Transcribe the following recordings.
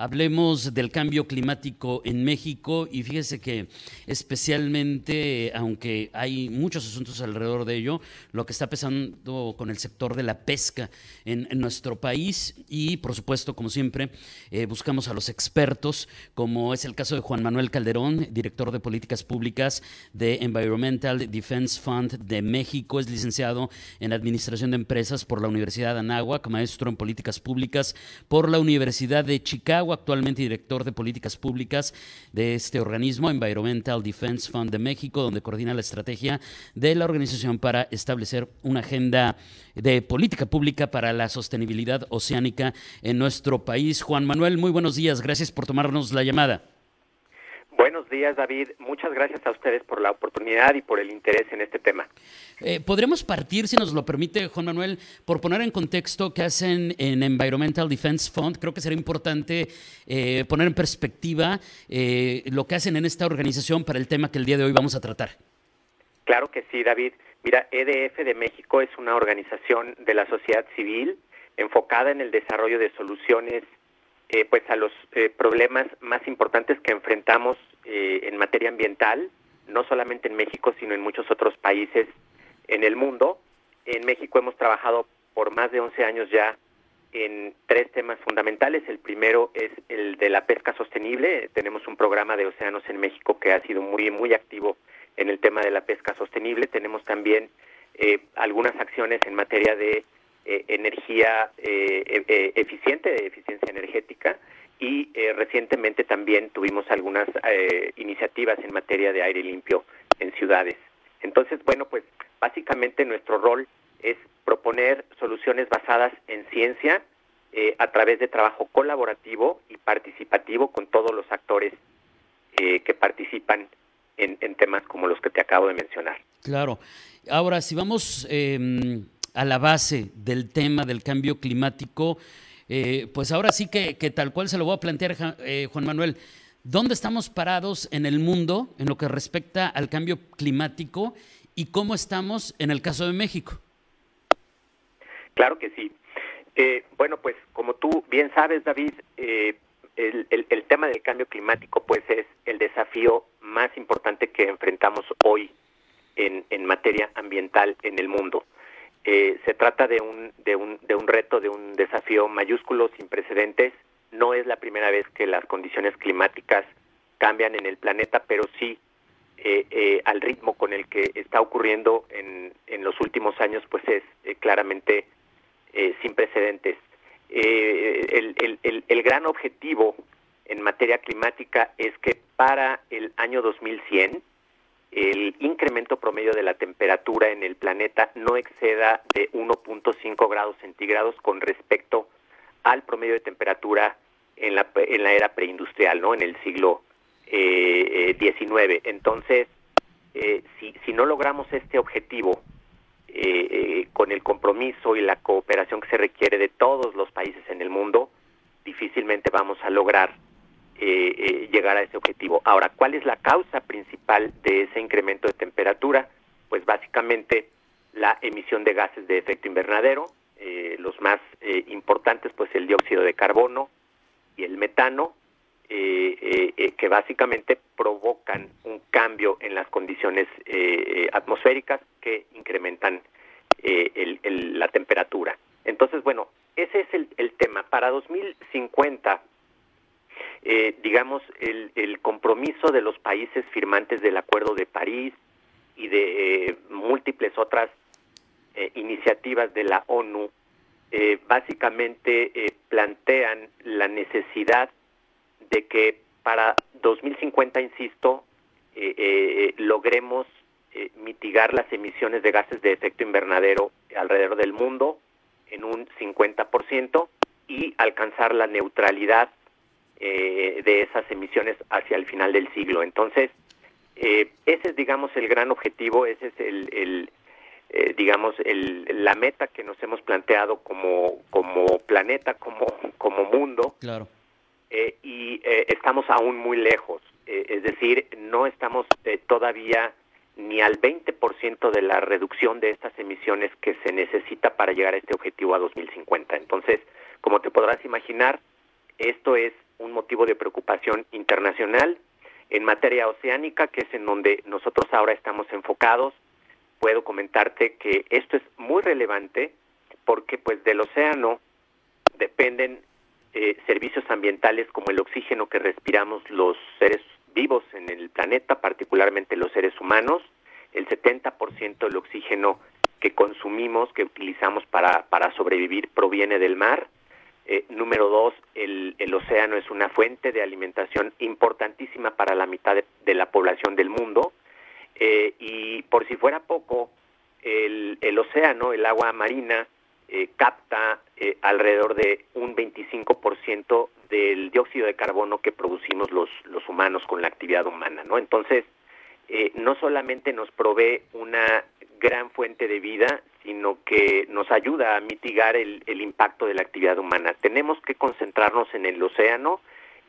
Hablemos del cambio climático en México y fíjese que especialmente, aunque hay muchos asuntos alrededor de ello, lo que está pasando con el sector de la pesca en, nuestro país y por supuesto, como siempre, eh, buscamos a los expertos, como es el caso de Juan Manuel Calderón, director de políticas públicas de Environmental Defense Fund de México, es licenciado en Administración de Empresas por la Universidad de Anáhuac, maestro en políticas públicas por la Universidad de Chicago actualmente director de políticas públicas de este organismo, Environmental Defense Fund de México, donde coordina la estrategia de la organización para establecer una agenda de política pública para la sostenibilidad oceánica en nuestro país. Juan Manuel, muy buenos días. Gracias por tomarnos la llamada. Buenos días, David. Muchas gracias a ustedes por la oportunidad y por el interés en este tema. Eh, Podremos partir, si nos lo permite, Juan Manuel, por poner en contexto qué hacen en Environmental Defense Fund. Creo que sería importante eh, poner en perspectiva eh, lo que hacen en esta organización para el tema que el día de hoy vamos a tratar. Claro que sí, David. Mira, EDF de México es una organización de la sociedad civil enfocada en el desarrollo de soluciones eh, pues a los eh, problemas más importantes que enfrentamos eh, en materia ambiental, no solamente en México, sino en muchos otros países en el mundo. En México hemos trabajado por más de 11 años ya en tres temas fundamentales. El primero es el de la pesca sostenible. Tenemos un programa de océanos en México que ha sido muy, muy activo en el tema de la pesca sostenible. Tenemos también algunas acciones en materia de eh, energía eh, e, e, eficiente, de eficiencia energética, y eh, recientemente también tuvimos algunas iniciativas en materia de aire limpio en ciudades. Entonces, bueno, pues básicamente nuestro rol es proponer soluciones basadas en ciencia a través de trabajo colaborativo y participativo con todos los actores que participan en, en, temas como los que te acabo de mencionar. Claro. Ahora, si vamos em, a la base del tema del cambio climático, eh, pues ahora sí que, tal cual se lo voy a plantear, eh, Juan Manuel, ¿dónde estamos parados en el mundo en lo que respecta al cambio climático y cómo estamos en el caso de México? Claro que sí. Eh, bueno, pues como tú bien sabes, David, el, tema del cambio climático pues es el desafío más importante que enfrentamos hoy en materia ambiental en el mundo. Eh, se trata de un, de, un, de un reto, de un desafío mayúsculo sin precedentes. No es la primera vez que las condiciones climáticas cambian en el planeta, pero sí eh, eh, al ritmo con el que está ocurriendo en, los últimos años, pues es claramente sin precedentes. El, gran objetivo en materia climática es que para el año 2100 el incremento promedio de la temperatura en el planeta no exceda de 1.5 grados centígrados con respecto al promedio de temperatura en la, en la era preindustrial, ¿no? En el siglo XIX. Eh, eh Entonces, eh, si, si no logramos este objetivo eh, con el compromiso y la cooperación que se requiere de todos los países en el mundo, difícilmente vamos a lograr eh, eh, llegar a ese objetivo. Ahora, ¿cuál es la causa principal de ese incremento de temperatura? Pues básicamente la emisión de gases de efecto invernadero, eh, los más importantes, pues el dióxido de carbono y el metano, que básicamente provocan un cambio en las condiciones atmosféricas que incrementan la temperatura. Entonces, bueno, ese es el, el tema. Para 2050 eh, digamos, el, el, compromiso de los países firmantes del Acuerdo de París y de eh, múltiples otras eh, iniciativas de la ONU, básicamente plantean la necesidad de que para 2050, insisto, logremos mitigar las emisiones de gases de efecto invernadero alrededor del mundo en un 50% y alcanzar la neutralidad eh, de esas emisiones hacia el final del siglo. Entonces, eh, ese es, digamos, el gran objetivo, ese es el, eh, digamos, el, la meta que nos hemos planteado como, como planeta, como, como mundo. Claro. y estamos aún muy lejos. es decir, no estamos todavía ni al 20% de la reducción de estas emisiones que se necesita para llegar a este objetivo a 2050. Entonces, como te podrás imaginar, esto es un motivo de preocupación internacional. En materia oceánica, que es en donde nosotros ahora estamos enfocados, puedo comentarte que esto es muy relevante porque pues del océano dependen eh, servicios ambientales como el oxígeno que respiramos los seres vivos en el planeta, particularmente los seres humanos. El 70% del oxígeno que consumimos, que utilizamos para, para sobrevivir, proviene del mar. Eh, número dos, el, el, océano es una fuente de alimentación importantísima para la mitad de, la población del mundo. Eh, y por si fuera poco, el, el océano, el agua marina, eh, capta alrededor de un 25% del dióxido de carbono que producimos los, los humanos con la actividad humana, ¿no? Entonces, eh, no solamente nos provee una gran fuente de vida, sino que nos ayuda a mitigar el, impacto de la actividad humana. Tenemos que concentrarnos en el océano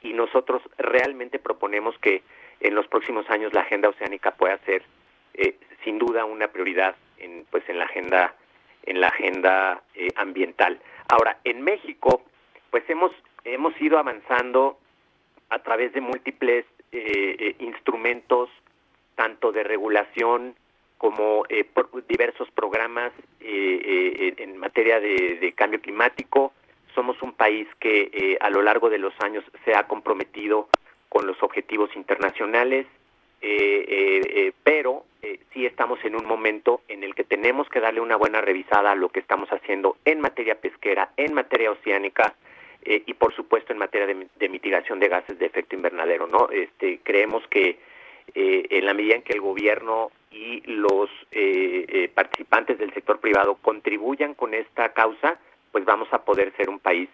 y nosotros realmente proponemos que en los próximos años la agenda oceánica pueda ser eh, sin duda una prioridad en pues en la agenda en la agenda eh, ambiental. Ahora en México pues hemos hemos ido avanzando a través de múltiples instrumentos tanto de regulación como eh, por diversos programas eh, eh, en materia de, cambio climático. Somos un país que a lo largo de los años se ha comprometido con los objetivos internacionales, pero sí estamos en un momento en el que tenemos que darle una buena revisada a lo que estamos haciendo en materia pesquera, en materia oceánica, y por supuesto en materia de, de, mitigación de gases de efecto invernadero no este creemos que eh, en la medida en que el gobierno y los eh, eh, participantes del sector privado contribuyan con esta causa, pues vamos a poder ser un país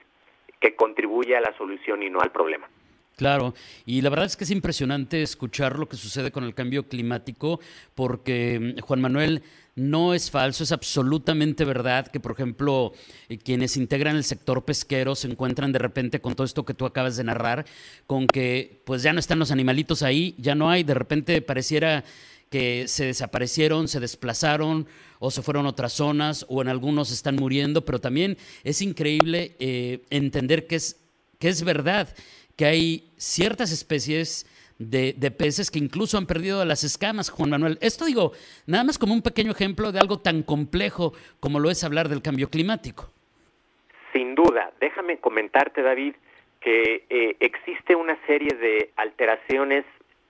que contribuye a la solución y no al problema. Claro, y la verdad es que es impresionante escuchar lo que sucede con el cambio climático, porque mm, Juan Manuel no es falso, es absolutamente verdad que, por ejemplo, eh, quienes integran el sector pesquero se encuentran de repente con todo esto que tú acabas de narrar, con que pues ya no están los animalitos ahí, ya no hay, de repente pareciera que se desaparecieron, se desplazaron o se fueron a otras zonas o en algunos están muriendo, pero también es increíble eh, entender que es, que es verdad que hay ciertas especies de, peces que incluso han perdido las escamas, Juan Manuel. Esto digo, nada más como un pequeño ejemplo de algo tan complejo como lo es hablar del cambio climático. Sin duda, déjame comentarte, David, que eh, existe una serie de alteraciones,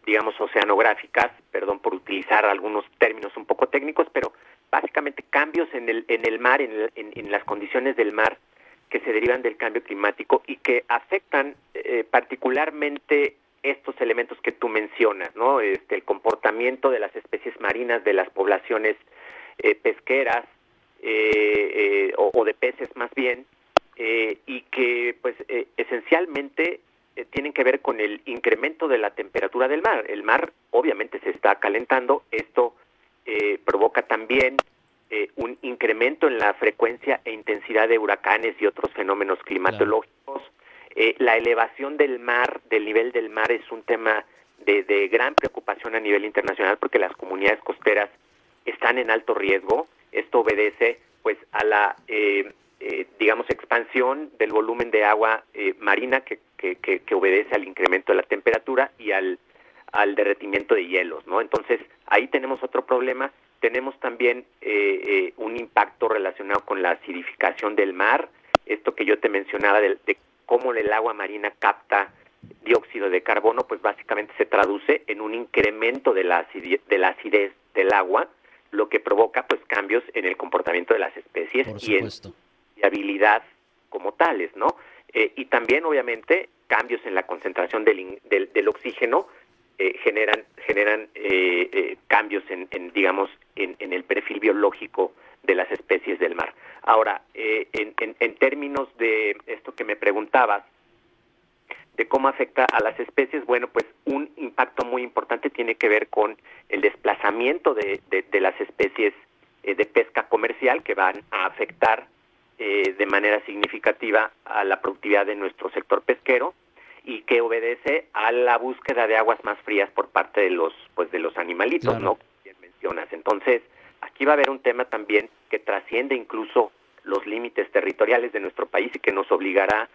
digamos, oceanográficas, perdón por utilizar algunos términos un poco técnicos, pero básicamente cambios en el, en el mar, en, en las condiciones del mar, que se derivan del cambio climático y que afectan eh, particularmente estos elementos que tú mencionas, ¿no? Este, el comportamiento de las especies marinas, de las poblaciones eh, pesqueras eh, o, de peces más bien, y que pues esencialmente tienen que ver con el incremento de la temperatura del mar. El mar obviamente se está calentando, esto provoca también eh, un incremento en la frecuencia e intensidad de huracanes y otros fenómenos climatológicos. Eh, la elevación del mar, del nivel del mar, es un tema de, gran preocupación a nivel internacional porque las comunidades costeras están en alto riesgo. Esto obedece, pues, a la, eh, digamos, expansión del volumen de agua marina que, que, que, obedece al incremento de la temperatura y al, al derretimiento de hielos, ¿no? Entonces, ahí tenemos otro problema tenemos también eh, eh, un impacto relacionado con la acidificación del mar, esto que yo te mencionaba de, cómo el agua marina capta dióxido de carbono, pues básicamente se traduce en un incremento de la, acidez, de la acidez del agua, lo que provoca pues cambios en el comportamiento de las especies y en viabilidad como tales, ¿no? Eh, y también obviamente cambios en la concentración del, del, del oxígeno eh, generan generan eh, eh, cambios en, digamos en, el perfil biológico de las especies del mar. Ahora, en, en, términos de esto que me preguntabas, de cómo afecta a las especies, bueno, pues un impacto muy importante tiene que ver con el desplazamiento de, de, las especies de pesca comercial que van a afectar de manera significativa a la productividad de nuestro sector pesquero y que obedece a la búsqueda de aguas más frías por parte de los pues de los animalitos, ¿no? Bien mencionas. Entonces, aquí va a haber un tema también que trasciende incluso los límites territoriales de nuestro país y que nos obligará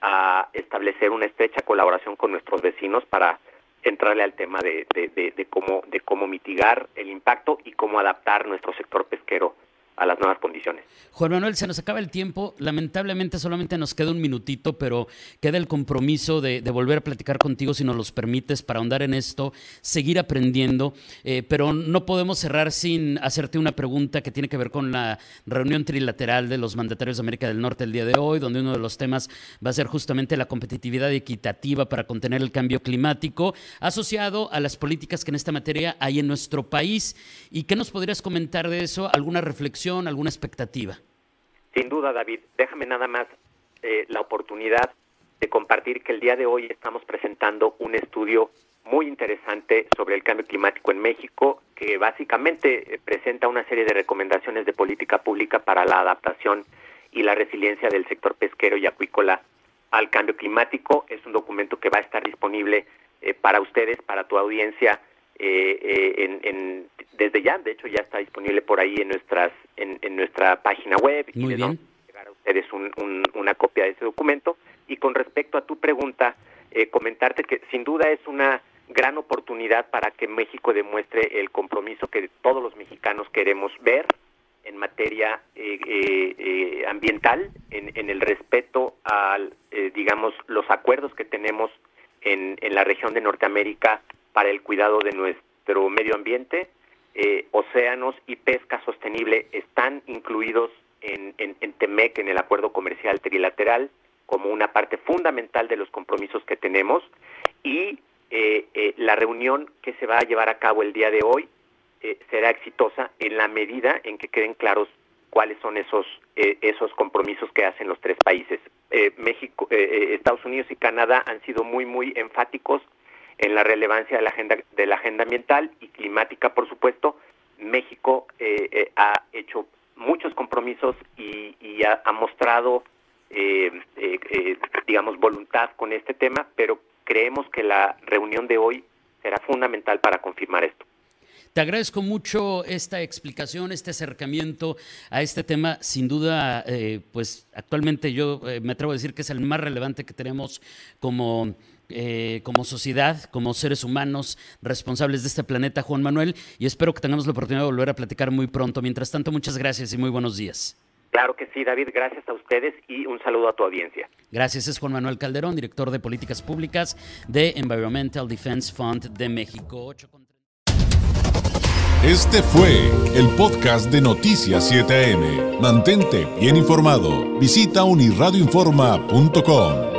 a establecer una estrecha colaboración con nuestros vecinos para entrarle al tema de, de, cómo de cómo mitigar el impacto y cómo adaptar nuestro sector pesquero a las nuevas condiciones. Juan Manuel, se nos acaba el tiempo. Lamentablemente solamente nos queda un minutito, pero queda el compromiso de, volver a platicar contigo si nos los permites para ahondar en esto, seguir aprendiendo. Eh, pero no podemos cerrar sin hacerte una pregunta que tiene que ver con la reunión trilateral de los mandatarios de América del Norte el día de hoy, donde uno de los temas va a ser justamente la competitividad equitativa para contener el cambio climático, asociado a las políticas que en esta materia hay en nuestro país. ¿Y qué nos podrías comentar de eso? ¿Alguna reflexión? Alguna expectativa? Sin duda, David. Déjame nada más eh, la oportunidad de compartir que el día de hoy estamos presentando un estudio muy interesante sobre el cambio climático en México, que básicamente eh, presenta una serie de recomendaciones de política pública para la adaptación y la resiliencia del sector pesquero y acuícola al cambio climático. Es un documento que va a estar disponible eh, para ustedes, para tu audiencia, en, desde ya, de hecho ya está disponible por ahí en nuestras en, nuestra página web Muy y bien. llegar a ustedes una copia de ese documento. Y con respecto a tu pregunta, eh, comentarte que sin duda es una gran oportunidad para que México demuestre el compromiso que todos los mexicanos queremos ver en materia eh, eh, ambiental, en, en, el respeto a, digamos, los acuerdos que tenemos en, en la región de Norteamérica para el cuidado de nuestro medio ambiente eh, océanos y pesca sostenible están incluidos en, en, TEMEC, en el acuerdo comercial trilateral, como una parte fundamental de los compromisos que tenemos. Y eh, eh, la reunión que se va a llevar a cabo el día de hoy será exitosa en la medida en que queden claros cuáles son esos esos compromisos que hacen los tres países. México, Estados Unidos y Canadá han sido muy muy enfáticos en la relevancia de la agenda de la agenda ambiental y climática, por supuesto. México eh, eh, ha hecho muchos compromisos y, ha, mostrado, eh, digamos, voluntad con este tema, pero creemos que la reunión de hoy será fundamental para confirmar esto. Te agradezco mucho esta explicación, este acercamiento a este tema. Sin duda, pues actualmente yo me atrevo a decir que es el más relevante que tenemos como eh, como sociedad, como seres humanos responsables de este planeta, Juan Manuel, y espero que tengamos la oportunidad de volver a platicar muy pronto. Mientras tanto, muchas gracias y muy buenos días. Claro que sí, David, gracias a ustedes y un saludo a tu audiencia. Gracias, es Juan Manuel Calderón, director de políticas públicas de Environmental Defense Fund de México. Este fue el podcast de Noticias 7am. Mantente bien informado. Visita unirradioinforma.com.